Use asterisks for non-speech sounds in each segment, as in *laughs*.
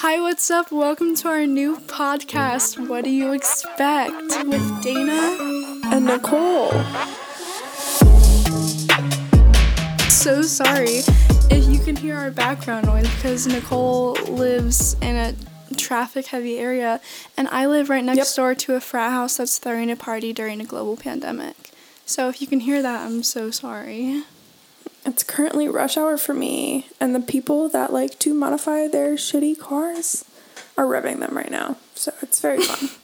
Hi, what's up? Welcome to our new podcast, What Do You Expect? with Dana and Nicole. So sorry if you can hear our background noise because Nicole lives in a traffic heavy area and I live right next Yep. door to a frat house that's throwing a party during a global pandemic. So if you can hear that, I'm so sorry. It's currently rush hour for me, and the people that like to modify their shitty cars are revving them right now. So it's very fun. *laughs*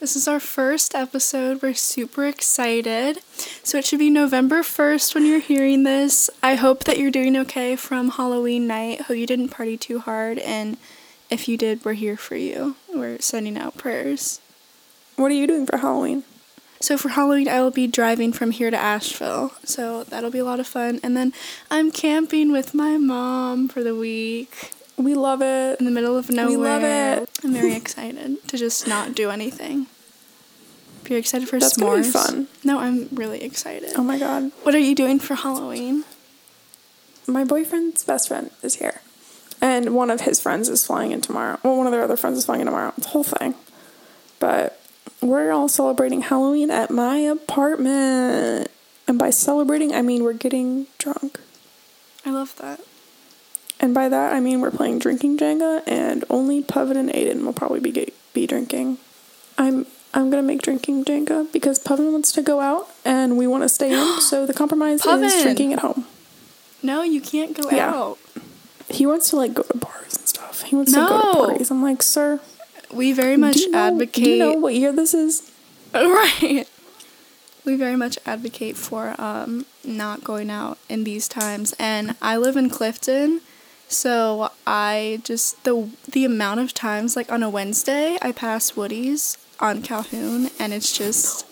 This is our first episode. We're super excited. So it should be November 1st when you're hearing this. I hope that you're doing okay from Halloween night. Hope you didn't party too hard. And if you did, we're here for you. We're sending out prayers. what are you doing for Halloween? So for Halloween, I will be driving from here to Asheville. So that'll be a lot of fun. And then I'm camping with my mom for the week We love it. in the middle of nowhere. We love it. I'm very *laughs* excited to just not do anything. If you're excited for That's s'mores, gonna be fun. No, I'm really excited. Oh my god. What are you doing for Halloween? My boyfriend's best friend is here. And one of his friends is flying in tomorrow. Well, one of their other friends is flying in tomorrow. It's a whole thing. But we're all celebrating Halloween at my apartment. And by celebrating, I mean we're getting drunk. I love that. And by that, I mean we're playing drinking Jenga, and only Puvin and Aiden will probably be get, be drinking. I'm I'm gonna make drinking Jenga because Puvin wants to go out and we want to stay in. *gasps* So the compromise is drinking at home. No, you can't go Yeah. out. He wants to like go to bars and stuff. He wants to go to parties. I'm like, sir, We very much do you know, advocate. Do you know what year this is? *laughs* right. We very much advocate for um, not going out in these times, and I live in Clifton, so I just the the amount of times like on a Wednesday I pass Woody's on Calhoun, and it's just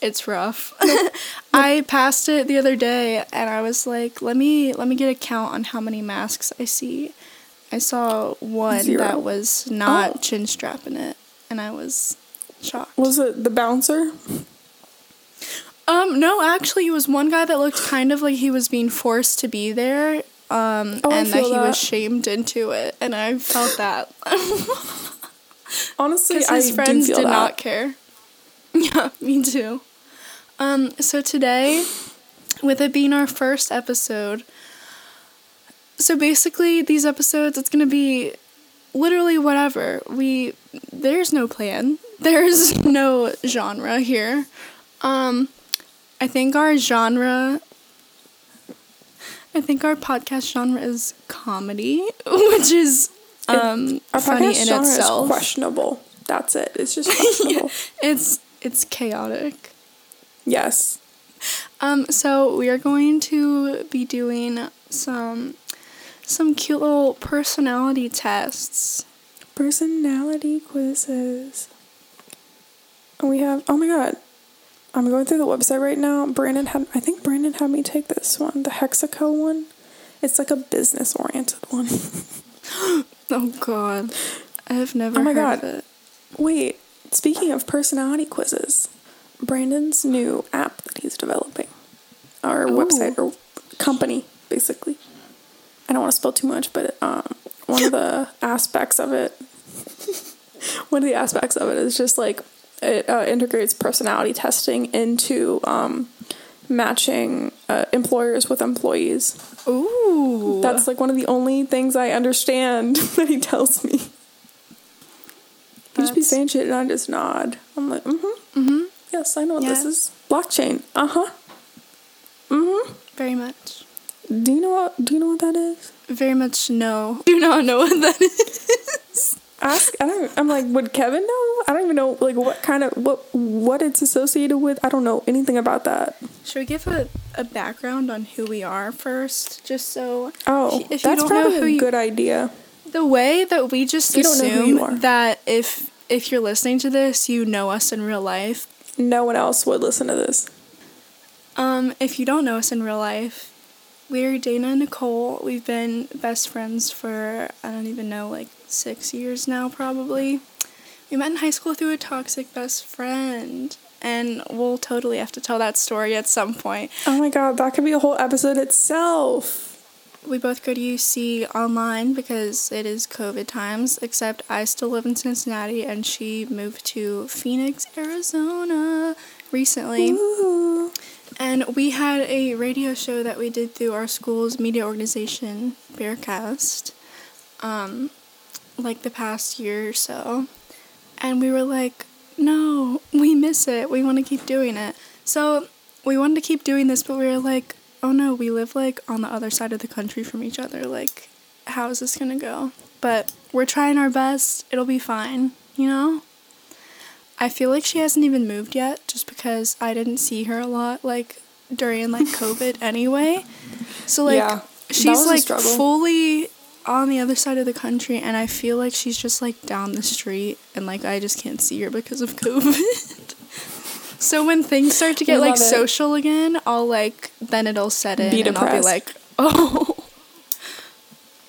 it's rough. *laughs* I passed it the other day, and I was like, let me let me get a count on how many masks I see. I saw one Zero. that was not Oh. chin strapping it, and I was shocked. Was it the bouncer? Um, no, actually, it was one guy that looked kind of like he was being forced to be there, um, Oh, and that he was shamed into it, and I felt that Honestly, because I his do friends did that. not care. *laughs* Yeah, me too. Um, so today, with it being our first episode, so basically these episodes, it's gonna be literally whatever. We there's no plan. *laughs* There's no genre here. Um, I think our genre. I think our podcast genre is comedy, *laughs* which is um Our funny podcast in genre itself. is questionable. That's it. It's just *laughs* questionable. It's it's chaotic. yes. Um, so we are going to be doing some some cute little personality tests. Personality quizzes. And we have, oh my god. I'm going through the website right now. Brandon had, I think Brandon had me take this one, the Hexaco one. It's like a business oriented one. *gasps* Oh God, I have never Oh my God. Wait, speaking of personality quizzes, Brandon's new app that he's developing, our Ooh. website or company, basically. I don't want to spill too much, but um, one of the *laughs* aspects of it, one of the aspects of it is just like it uh, integrates personality testing into um, matching uh, employers with employees. Ooh, That's like one of the only things I understand *laughs* that he tells me. He just be saying shit and I just nod. I'm like, mm-hmm. mm-hmm. Yes, I know what this is. Blockchain. Uh-huh. Mm-hmm. Very much, Do you know what do you know what that is? very much. No, do not know what that is. Ask I don't I'm like, would Kevin know? I don't even know like what kind of what what it's associated with. I don't know anything about that. Should we give a, a background on who we are first, just so Oh, If that's probably a you- good idea. the way that we just You don't know you assume that if if you're listening to this, you know us in real life. No one else would listen to this. Um, if you don't know us in real life, we're Dana and Nicole. We've been best friends for I don't even know, like six years now, probably. We met in high school through a toxic best friend, and we'll totally have to tell that story at some point. Oh my god, that could be a whole episode itself. we both go to UC online because it is COVID times, except I still live in Cincinnati and she moved to Phoenix, Arizona recently. Ooh. And we had a radio show that we did through our school's media organization, Bearcast, um, like the past year or so. And we were like, no, we miss it. We want to keep doing it. So we wanted to keep doing this, but we were like, oh no, we live like on the other side of the country from each other. Like, how is this going to go? But we're trying our best. It'll be fine, you know? I feel like she hasn't even moved yet just because I didn't see her a lot like during like COVID *laughs* anyway. So like Yeah, she's like fully on the other side of the country and I feel like she's just like down the street and like I just can't see her because of *laughs* COVID. so when things start to get like it. social again, I'll like then it'll set in Be and I'll be like, *laughs* "Oh."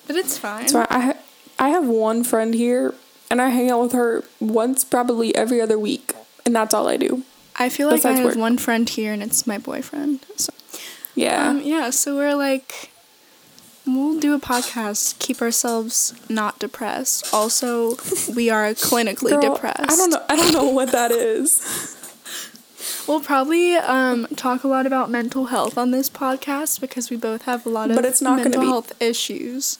But it's fine. That's why I ha- I have one friend here, and I hang out with her once, probably every other week, and that's all I do. I feel like I have work. one friend here and it's my boyfriend. So Yeah. Um, yeah, so we're like, we'll do a podcast, keep ourselves not depressed. Also, we are *laughs* clinically Girl, depressed. I don't know. I don't know what that is. *laughs* We'll probably um, talk a lot about mental health on this podcast because we both have a lot of But it's not mental be- health issues.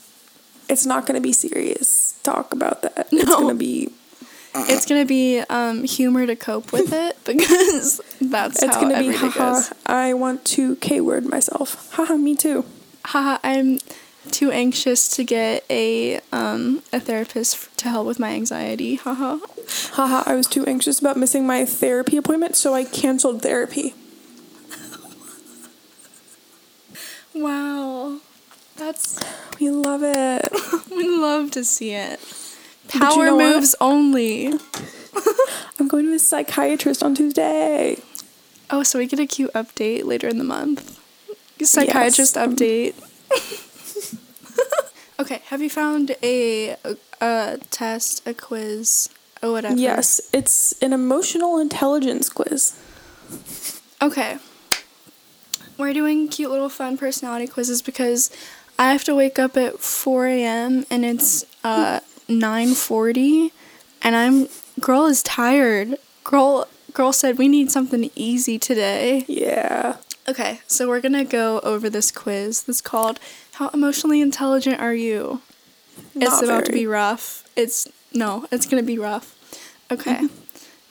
It's not going to be serious talk about that. No. It's going to be. It's gonna be um, humor to cope with *laughs* it because that's It's how going to be every day haha. goes. I want to k word myself. Haha. Me too. Haha, I'm too anxious to get a um, a therapist f- to help with my anxiety. Haha. Haha. I was too anxious about missing my therapy appointment, so I canceled therapy. *laughs* Wow. That's We love it. *laughs* we love to see it. you Power know what? moves only. *laughs* I'm going to a psychiatrist on Tuesday. Oh, so we get a cute update later in the month. Psychiatrist Yes, update. *laughs* okay, have you found a, a a test, a quiz, or whatever? Yes, it's an emotional intelligence quiz. Okay. We're doing cute little fun personality quizzes because I have to wake up at 4 a.m. and it's uh 9:40 and I'm girl is tired. Girl girl said we need something easy today. Yeah. Okay, so we're going to go over this quiz. That's called How Emotionally Intelligent Are You? it's Not about to be rough. It's no, it's going to be rough. Okay.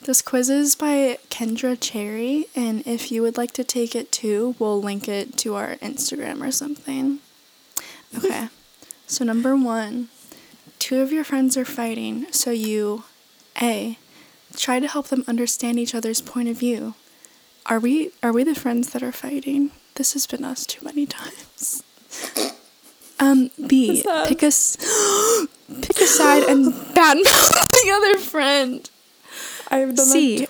This quiz is by Kendra Cherry, and if you would like to take it too, we'll link it to our Instagram or something. Okay. so number 1, two of your friends are fighting, so you A try to help them understand each other's point of view. Are we are we the friends that are fighting? This has been us too many *laughs* times. Um, B pick a *gasps* pick a side and *gasps* badmouth *laughs* the other friend. I've done C.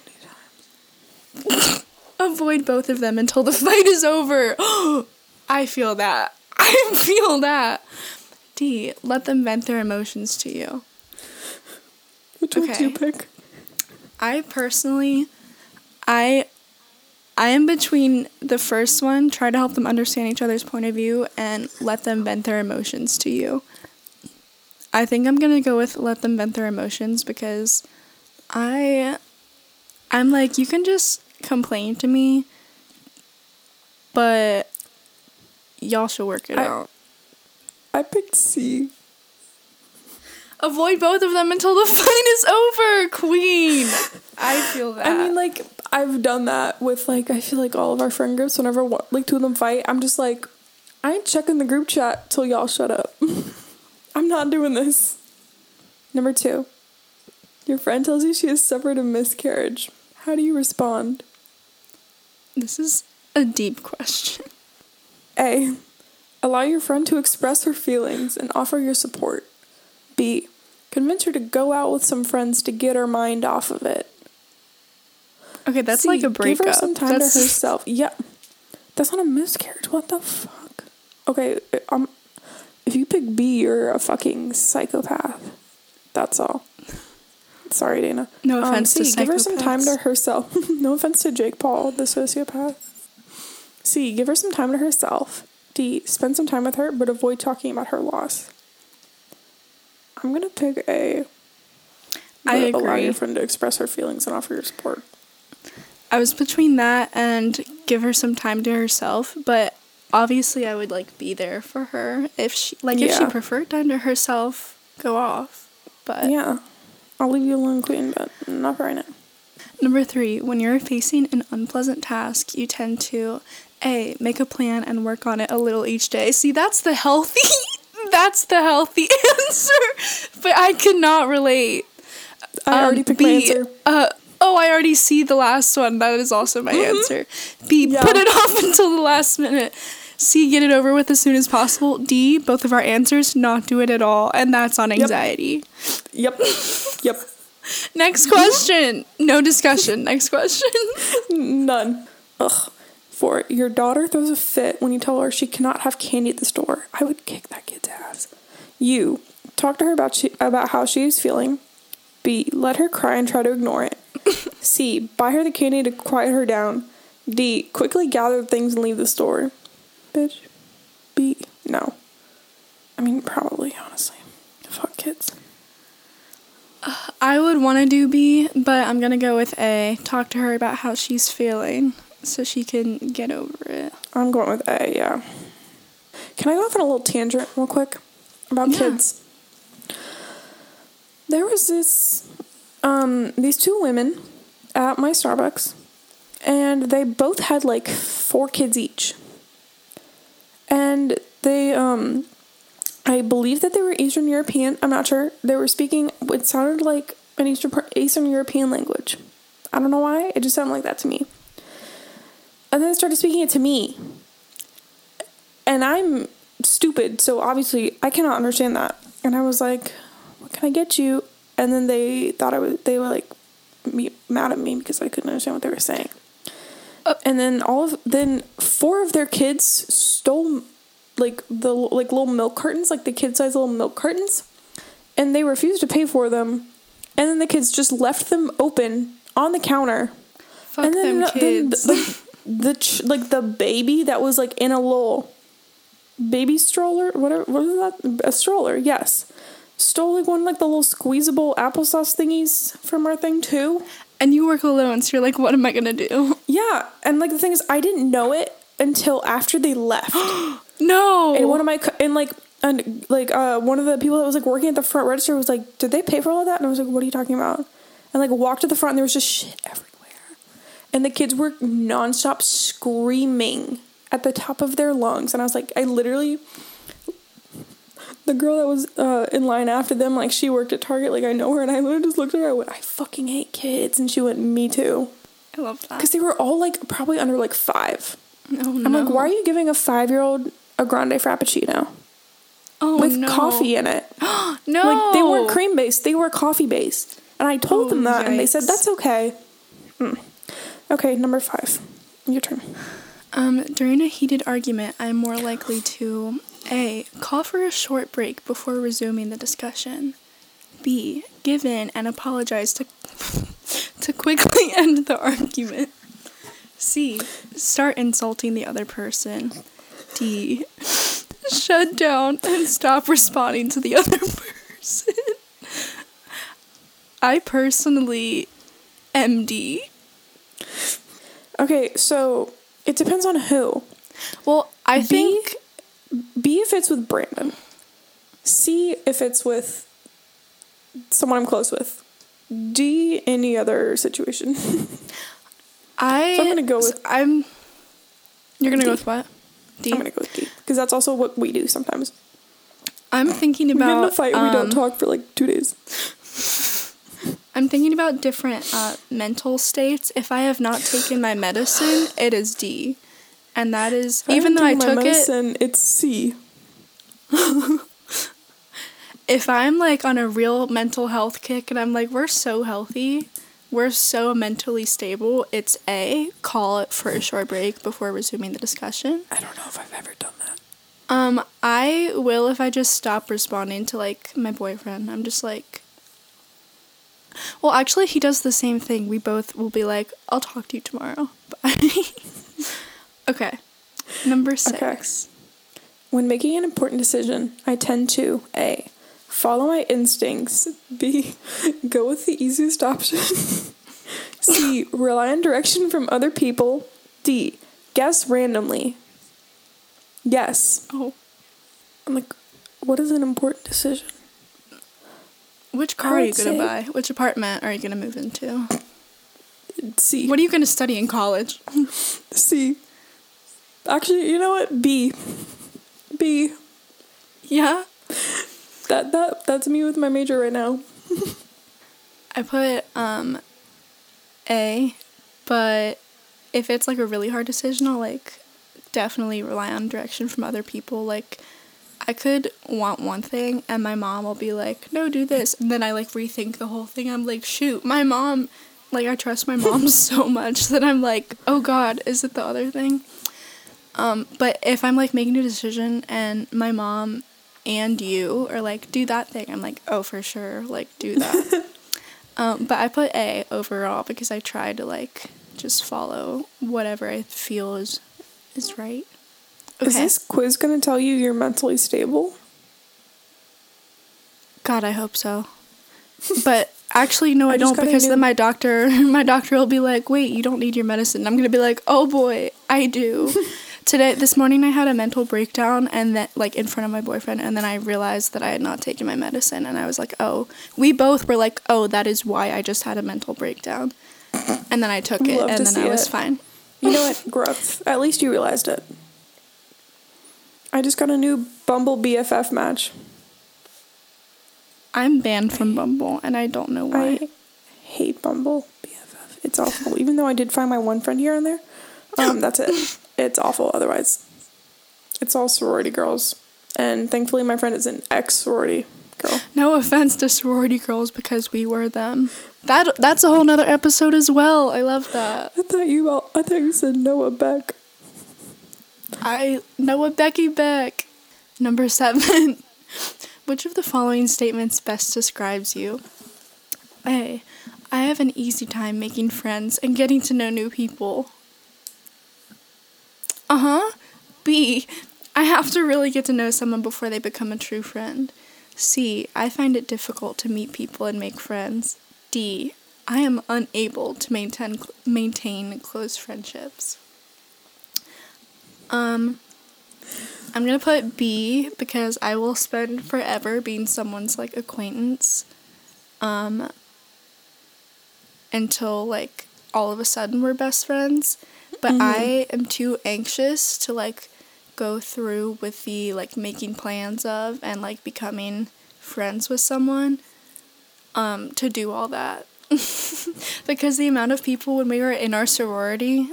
*laughs* Avoid both of them until the fight is over. *gasps* I feel that. *laughs* I feel that. D. Let them vent their emotions to you. Which one do Okay. you pick? I personally, I, I am between the first one, try to help them understand each other's point of view, and let them vent their emotions to you. I think I'm gonna go with let them vent their emotions because I, I'm like you can just complain to me, but y'all should work it I- out. I picked C. Avoid both of them until the *laughs* fight is over, Queen. I feel that. I mean, like, I've done that with, like, I feel like all of our friend groups, whenever, one- like, two of them fight, I'm just like, I ain't checking the group chat till y'all shut up. *laughs* I'm not doing this. Number two, your friend tells you she has suffered a miscarriage. How do you respond? this is a deep question. A. Allow your friend to express her feelings and offer your support. B. Convince her to go out with some friends to get her mind off of it. Okay, that's C, like a breakup. Give her some time that's, to herself. Yeah, that's not a miscarriage. What the fuck? Okay, um, if you pick B, you're a fucking psychopath. That's all. Sorry, Dana. No Um, offense to C, give her some time to herself. *laughs* no offense to Jake Paul, the sociopath. C, give her some time to herself. D. Spend some time with her, but avoid talking about her loss. I'm gonna pick A. I But Allow your friend to express her feelings and offer your support. I was between that and give her some time to herself, but obviously I would like be there for her if she like if she Yeah. preferred time to herself, go off. But Yeah. I'll leave you alone, Queen, but not for right now. Number 3, when you're facing an unpleasant task, you tend to A, make a plan and work on it a little each day. See, that's the healthy *laughs* that's the healthy *laughs* answer. But I cannot relate. I already Um, picked B, my answer. Uh, oh, I already see the last one. That is also my answer. B, Mm-hmm. Yeah. put it *laughs* off until the last minute. C, get it over with as soon as possible. D, both of our answers, not do it at all. And that's on anxiety. Yep. yep. Next question. No discussion. Next question. None. Ugh. Four. Your daughter throws a fit when you tell her she cannot have candy at the store. I would kick that kid's ass. You talk to her about she, about how she is feeling. B. Let her cry and try to ignore it. C. Buy her the candy to quiet her down. D. Quickly gather things and leave the store. Bitch. B. No. I mean, probably, honestly. Fuck kids. I would want to do B, but I'm going to go with A. Talk to her about how she's feeling so she can get over it. I'm going with A, yeah. Can I go off on a little tangent real quick about Yeah. kids? There was this um these two women at my Starbucks and they both had like four kids each. And they um I believe that they were Eastern European. I'm not sure. They were speaking it sounded like an Eastern Eastern European language. I don't know why. It just sounded like that to me. And then they started speaking it to me. And I'm stupid, so obviously I cannot understand that. And I was like, "What can I get you?" And then they thought I was they were like me, mad at me because I couldn't understand what they were saying. Uh. and then all of then four of their kids stole like the like little milk cartons, like the kid size little milk cartons, and they refused to pay for them. And then the kids just left them open on the counter Fuck and then, them then kids. like the ch- like the baby that was like in a little baby stroller whatever what is that a stroller yes stole like one like the little squeezable applesauce thingies from our thing too and you work alone, so you're like, what am I to do? yeah and like the thing is i didn't know it until after they *gasps* left No. and one of my co- and like and like uh one of the people that was like working at the front register was like did they pay for all of that? And i was like what are you talking about? And like walked to the front and there was just shit everywhere. And the kids were nonstop screaming at the top of their lungs. And i was like i literally the girl that was uh, in line after them like she worked at target like i know her and i literally just looked at her i went i fucking hate kids. And she went me too. I love that. because they were all like probably under like five. Oh, i'm no. like why are you giving a five year old a grande frappuccino oh, with no. coffee in it. *gasps* No. Like they weren't cream based, they were coffee based. And I told Oh, them that and they said that's okay. Mm. Okay, number 5. Your turn. Um, during a heated argument, I'm more likely to A. Call for a short break before resuming the discussion. B. Give in and apologize to *laughs* to quickly *laughs* end the argument. C. Start insulting the other person. D. Shut down and stop responding to the *laughs* other person. I personally MD. Okay, so it depends on who. Well, I B? think B if it's with Brandon. C if it's with someone I'm close with. D any other situation. *laughs* I. So I'm gonna go with- I'm. You're gonna D. go with what? I'm gonna go with D because that's also what we do sometimes. I'm thinking about. We get in a fight, we don't um, talk for like two days. *laughs* I'm thinking about different uh, mental states. If I have not taken my medicine, it is D, and that is If even though I took my it. it's C. *laughs* If I'm like on a real mental health kick, and I'm like, we're so healthy, we're so mentally stable. It's A. Call it for a short break before resuming the discussion. I don't know if I've ever done that. Um, I will if I just stop responding to like my boyfriend. I'm just like Well, actually he does the same thing. We both will be like, "I'll talk to you tomorrow." Bye. *laughs* okay. Number 6. Okay. When making an important decision, I tend to A. Follow my instincts. B. Go with the easiest option. C. Rely on direction from other people. D. Guess randomly. Yes. Oh. I'm like, what is an important decision? Which car are you gonna buy? Which apartment are you gonna move into? C. What are you gonna study in college? *laughs* C. Actually, you know what? B. B. yeah. That that that's me with my major right now. *laughs* I put um A, but if it's like a really hard decision, I'll like definitely rely on direction from other people. Like I could want one thing and my mom will be like, "No, do this." And then I like rethink the whole thing. I'm like, "Shoot, my mom like I trust my mom *laughs* so much that I'm like, "Oh god, is it the other thing?" Um, but if I'm like making a decision and my mom and you are like, "Do that thing." I'm like, "Oh, for sure. Like do that." *laughs* Um, but I put A overall because I try to like just follow whatever I feel is is right. Is this quiz gonna tell you you're mentally stable? God, I hope so. But actually, no, *laughs* I, I don't because new- then my doctor, *laughs* my doctor will be like, "Wait, you don't need your medicine." I'm gonna be like, "Oh boy, I do." Today, this morning, I had a mental breakdown, and then like in front of my boyfriend, and then I realized that I had not taken my medicine, and I was like, "Oh." We both were like, "Oh, that is why I just had a mental breakdown," and then I took it, Love and to then I was it. fine. You know what? *laughs* Growth. At least you realized it. I just got a new Bumble BFF match. I'm banned from Bumble, and I don't know why. I hate Bumble BFF. It's awful. Even though I did find my one friend here and there, um, *laughs* that's it. It's awful. Otherwise, it's all sorority girls, and thankfully my friend is an ex sorority girl. No offense to sorority girls because we were them. That that's a whole nother episode as well. I love that. I thought you all. I thought you said Noah Beck. I a Becky Beck. Number seven. *laughs* Which of the following statements best describes you? A. I have an easy time making friends and getting to know new people. Uh huh. B. I have to really get to know someone before they become a true friend. C. I find it difficult to meet people and make friends. D. I am unable to maintain maintain close friendships. Um, I'm gonna put B because I will spend forever being someone's like acquaintance. Um, until like all of a sudden we're best friends. But I am too anxious to like go through with the like making plans of and like becoming friends with someone um to do all that. *laughs* because the amount of people when we were in our sorority,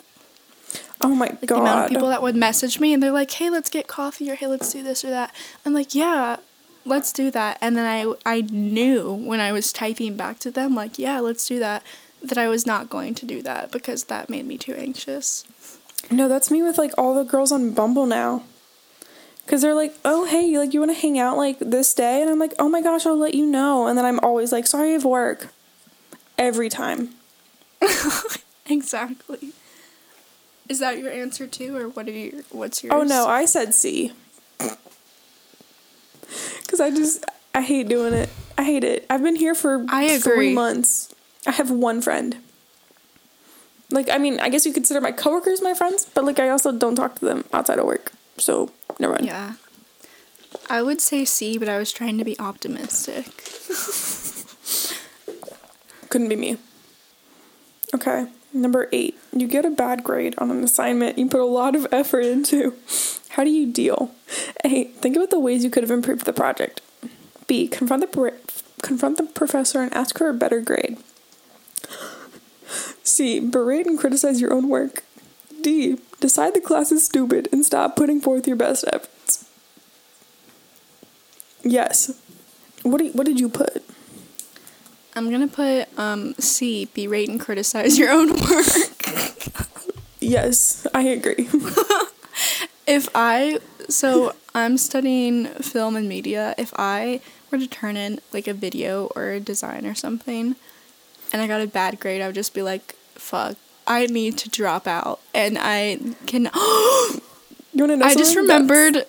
Oh my like the amount of people that would message me and they're like, "Hey, let's get coffee," or "Hey, let's do this or that." I'm like, "Yeah, let's do that." And then I I knew when I was typing back to them, like, "Yeah, let's do that," that I was not going to do that because that made me too anxious. No, that's me with like all the girls on Bumble now. Cause they're like, oh hey, like you want to hang out like this day, and I'm like, oh my gosh, I'll let you know, and then I'm always like, sorry, I have work. Every time. *laughs* exactly. Is that your answer too, or what are your what's yours? Oh no, I said C. *laughs* Cause I just I hate doing it. I hate it. I've been here for I three agree. months. I have one friend. Like I mean, I guess you consider my coworkers my friends, but like I also don't talk to them outside of work. So never mind. Yeah. I would say C, but I was trying to be optimistic. *laughs* Couldn't be me. Okay, number eight. You get a bad grade on an assignment you put a lot of effort into. *laughs* How do you deal? A. Think about the ways you could have improved the project. B. Confront the confront the professor and ask for a better grade. C. Berate and criticize your own work. D. Decide the class is stupid and stop putting forth your best efforts. Yes. What, do you, what did you put? I'm gonna put um, C. Berate and criticize your own work. Yes, I agree. *laughs* *laughs* if I so I'm studying film and media. If I were to turn in like a video or a design or something, and I got a bad grade, I would just be like, "Fuck." I need to drop out, and I can. *gasps* You want to know? I just something? That's- remembered.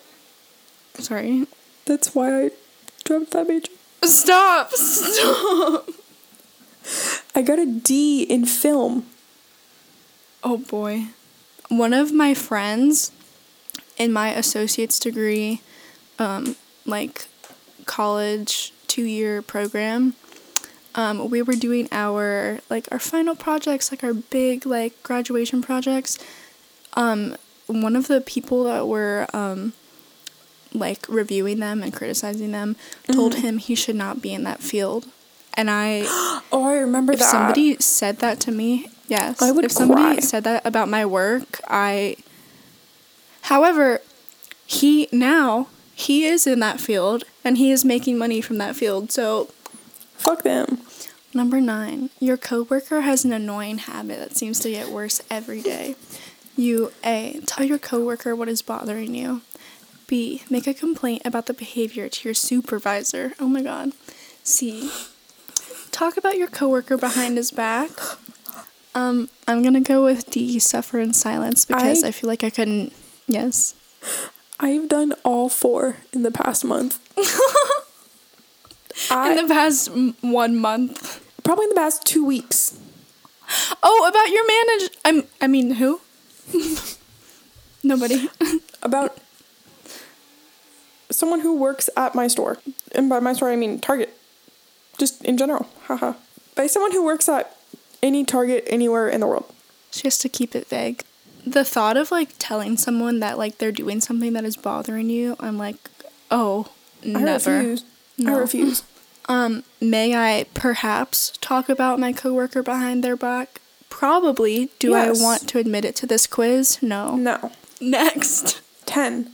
Sorry. That's why I dropped that major. Stop! *laughs* Stop! I got a D in film. Oh boy. One of my friends in my associate's degree, um, like college two year program, um, we were doing our like our final projects, like our big like graduation projects. Um, one of the people that were um, like reviewing them and criticizing them told him he should not be in that field. And I *gasps* Oh, I remember if that. somebody said that to me, yes. I would if somebody cry. said that about my work, I However, he now he is in that field and he is making money from that field. So, Fuck them. number 9, your coworker has an annoying habit that seems to get worse every day. You A, tell your coworker what is bothering you. B, make a complaint about the behavior to your supervisor. Oh my god. C, talk about your coworker behind his back. Um, I'm gonna go with D, suffer in silence because I, I- feel like I couldn't. Yes. I've done all four in the past month. *laughs* I, in the past one month. probably in the past two weeks. Oh, about your manager. I'm. Um, I mean, who? *laughs* Nobody. *laughs* About someone who works at my store. And by my store, I mean Target. Just in general. Haha. By someone who works at any Target anywhere in the world. She has to keep it vague. The thought of like telling someone that like they're doing something that is bothering you, I'm like, oh, I never. refuse. I refuse. Um, may I perhaps talk about my coworker behind their back? Probably. Do Yes. I want to admit it to this quiz? No. No. Next. 10.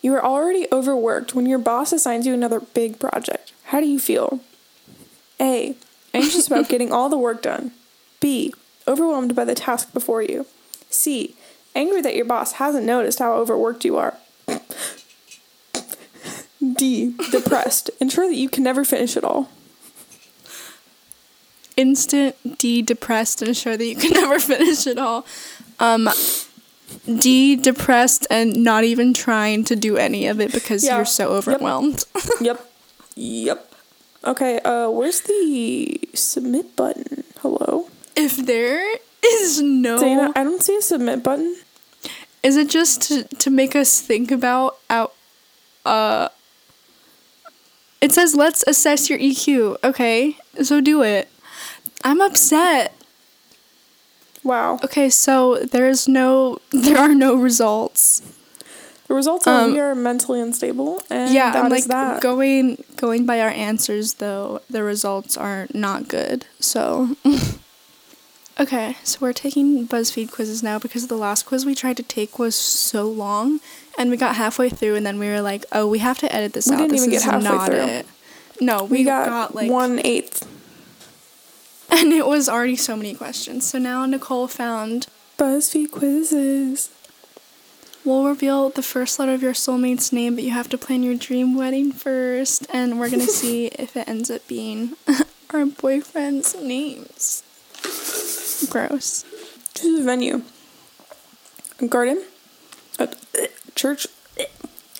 You are already overworked when your boss assigns you another big project. How do you feel? A. Anxious about *laughs* getting all the work done. B. Overwhelmed by the task before you. C. Angry that your boss hasn't noticed how overworked you are. D. Depressed. Ensure that you can never finish it all. Instant D depressed Ensure that you can *laughs* never finish it all. Um D depressed and not even trying to do any of it because Yeah. you're so Yep. overwhelmed. *laughs* Yep. Yep. Okay, uh, where's the submit button? Hello? if there is no Dana, I don't see a submit button. Is it just to, to make us think about out uh It says let's assess your EQ. Okay. So do it. I'm upset. Wow. Okay, so there's no *laughs* there are no results. The results are Um, we are mentally unstable, and yeah, that I'm like that. going going by our answers though, the results are not good. So *laughs* Okay, so we're taking BuzzFeed quizzes now because the last quiz we tried to take was so long and we got halfway through and then we were like, "Oh, we have to edit this out." We out. didn't this even get halfway through. it." No, we, we got, got, like one eighth. and it was already so many questions. So now Nicole found BuzzFeed quizzes. We'll reveal the first letter of your soulmate's name, but you have to plan your dream wedding first, and we're gonna *laughs* see if it ends up being *laughs* our boyfriend's names. Gross. Choose a venue. A garden, a church,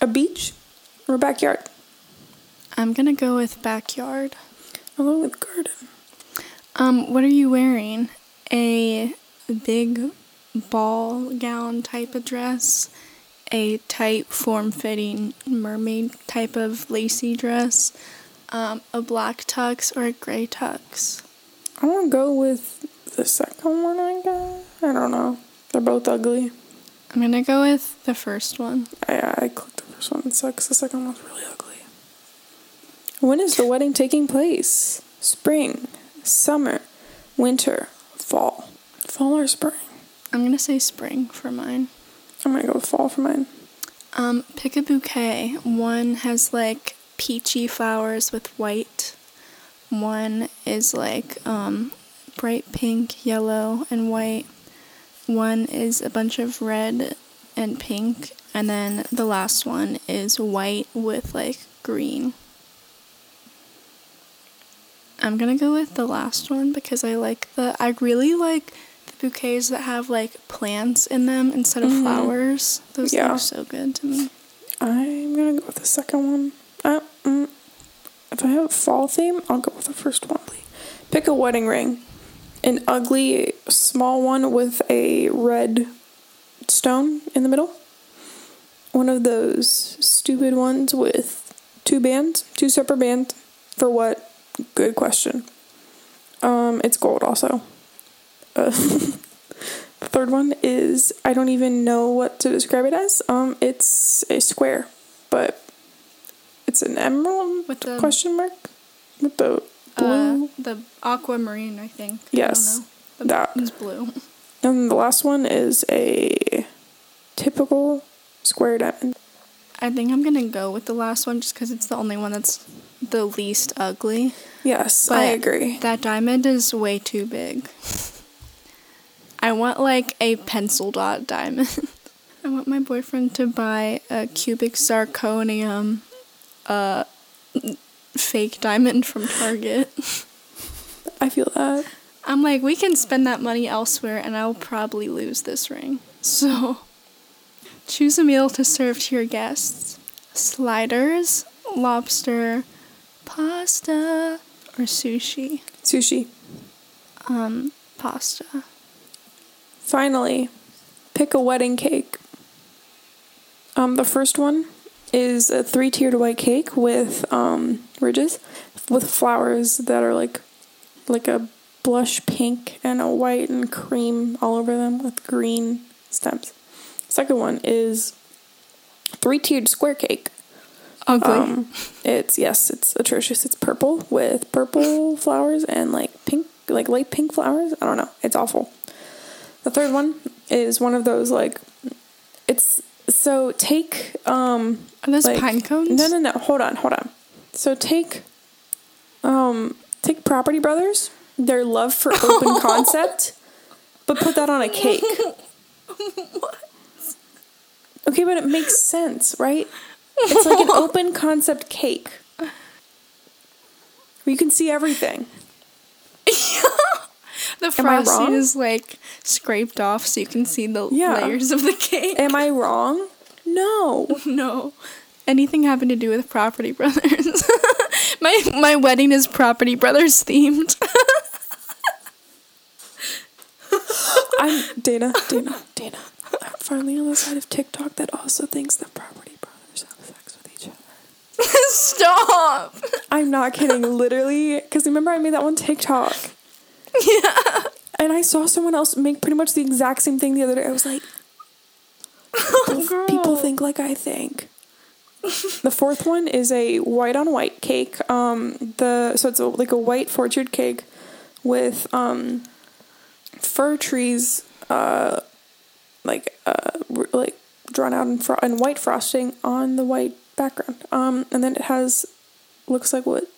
a beach, or a backyard. I'm gonna go with backyard. I'll go with garden. Um, what are you wearing? A big ball gown type of dress, a tight form fitting mermaid type of lacy dress, um, a black tux, or a gray tux? I want to go with the second one. I guess. I don't know. They're both ugly. I'm gonna go with the first one. I I clicked the first one. It sucks. The second one's really ugly. When is the wedding taking place? Spring, summer, winter, fall. Fall or spring? I'm gonna say spring for mine. I'm gonna go with fall for mine. Um, pick a bouquet. One has like peachy flowers with white. One is like um, bright pink, yellow, and white. One is a bunch of red and pink. And then the last one is white with like green. I'm gonna go with the last one because I like the. I really like the bouquets that have like plants in them instead of Mhm. flowers. Those Yeah. look so good to me. I'm gonna gonna go with the second one. Uh, mm, if I have a fall theme, I'll go with the first one. Pick a wedding ring. An ugly small one with a red stone in the middle. One of those stupid ones with two bands, two separate bands. For what? Good question. Um, it's gold also. Uh, the *laughs* third one is I don't even know what to describe it as. Um, it's a square, but it's an emerald With the- question mark with the blue. Uh, the aquamarine, I think. Yes, I don't know. that. Blue. And the last one is a typical square diamond. I think I'm gonna go with the last one just because it's the only one that's the least ugly. Yes, But I agree. That diamond is way too big. I want like a pencil dot diamond. *laughs* I want my boyfriend to buy a cubic zirconium uh fake diamond from Target. I feel that. I'm like, we can spend that money elsewhere and I'll probably lose this ring. So, choose a meal to serve to your guests sliders, lobster, pasta, or sushi. Sushi. Um, pasta. Finally, pick a wedding cake. Um, the first one is a three tiered white cake with um, ridges with flowers that are like like a blush pink and a white and cream all over them with green stems. Second one is three tiered square cake. Ugly. Um, it's yes, it's atrocious. It's purple with purple flowers and like pink, like light pink flowers. I don't know. It's awful. The third one is one of those like, it's so take um. Are those like- pine cones? No, no, no. Hold on, hold on. So take, um, take Property Brothers, their love for open *laughs* concept, but put that on a cake. *laughs* what? Okay, but it makes sense, right? It's like an *laughs* open concept cake. Where you can see everything. The frosting is like scraped off so you can see the Yeah. layers of the cake. Am I wrong? No. *laughs* No. Anything having to do with Property Brothers. *laughs* my my wedding is Property Brothers themed. *laughs* I'm Dana, Dana, Dana. I'm finally on the side of TikTok that also thinks that Property Brothers have sex with each other. Stop. I'm not kidding, literally, because remember I made that one TikTok. Yeah. And I saw someone else make pretty much the exact same thing the other day. I was like, *laughs* people, Girl. people think like I think. the fourth one is a white on white cake. Um, the so it's a, like a white four tiered cake with um, fir trees, uh, like uh, like drawn out in, fro- in white frosting on the white background. Um, and then it has looks like what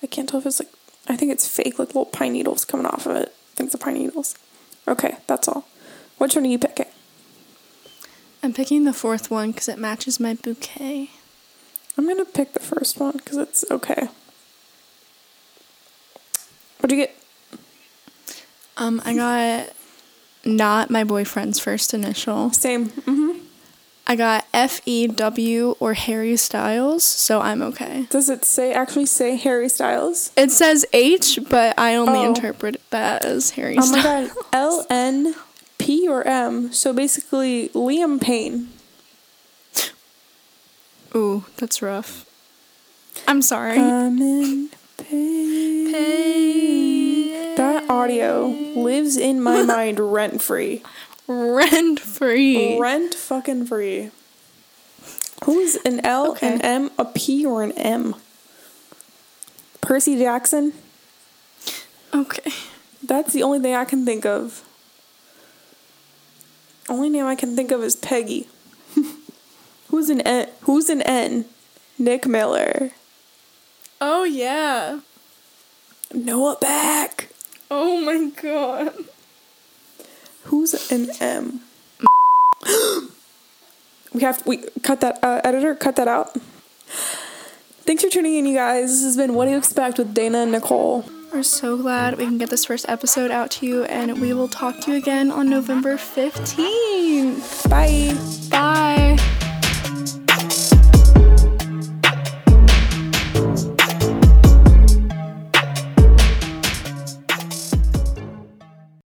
I can't tell if it's like I think it's fake, like little pine needles coming off of it. Think the pine needles. Okay, that's all. Which one are you picking? I'm picking the fourth one because it matches my bouquet. I'm gonna pick the first one because it's okay. What'd you get? Um, I got not my boyfriend's first initial. Same. Mm-hmm. I got F E W or Harry Styles, so I'm okay. Does it say actually say Harry Styles? It says H, but I only Oh. interpret that as Harry Styles. Oh my god, *laughs* L N P or M. So basically, Liam Payne. Ooh, that's rough. I'm sorry. I'm in pain. That audio lives in my *laughs* mind rent free. Rent free. Rent fucking free. Who's an L, Okay. an M, a P, or an M? Percy Jackson? Okay. That's the only thing I can think of. Only name I can think of is Peggy. *laughs* who's an N? Who's an N? Nick Miller. Oh yeah. Noah Beck. Oh my god. Who's an M? *gasps* we have we cut that uh, editor cut that out. Thanks for tuning in, you guys. This has been What Do You Expect with Dana and Nicole. We're so glad we can get this first episode out to you, and we will talk to you again on November 15th. Bye. Bye.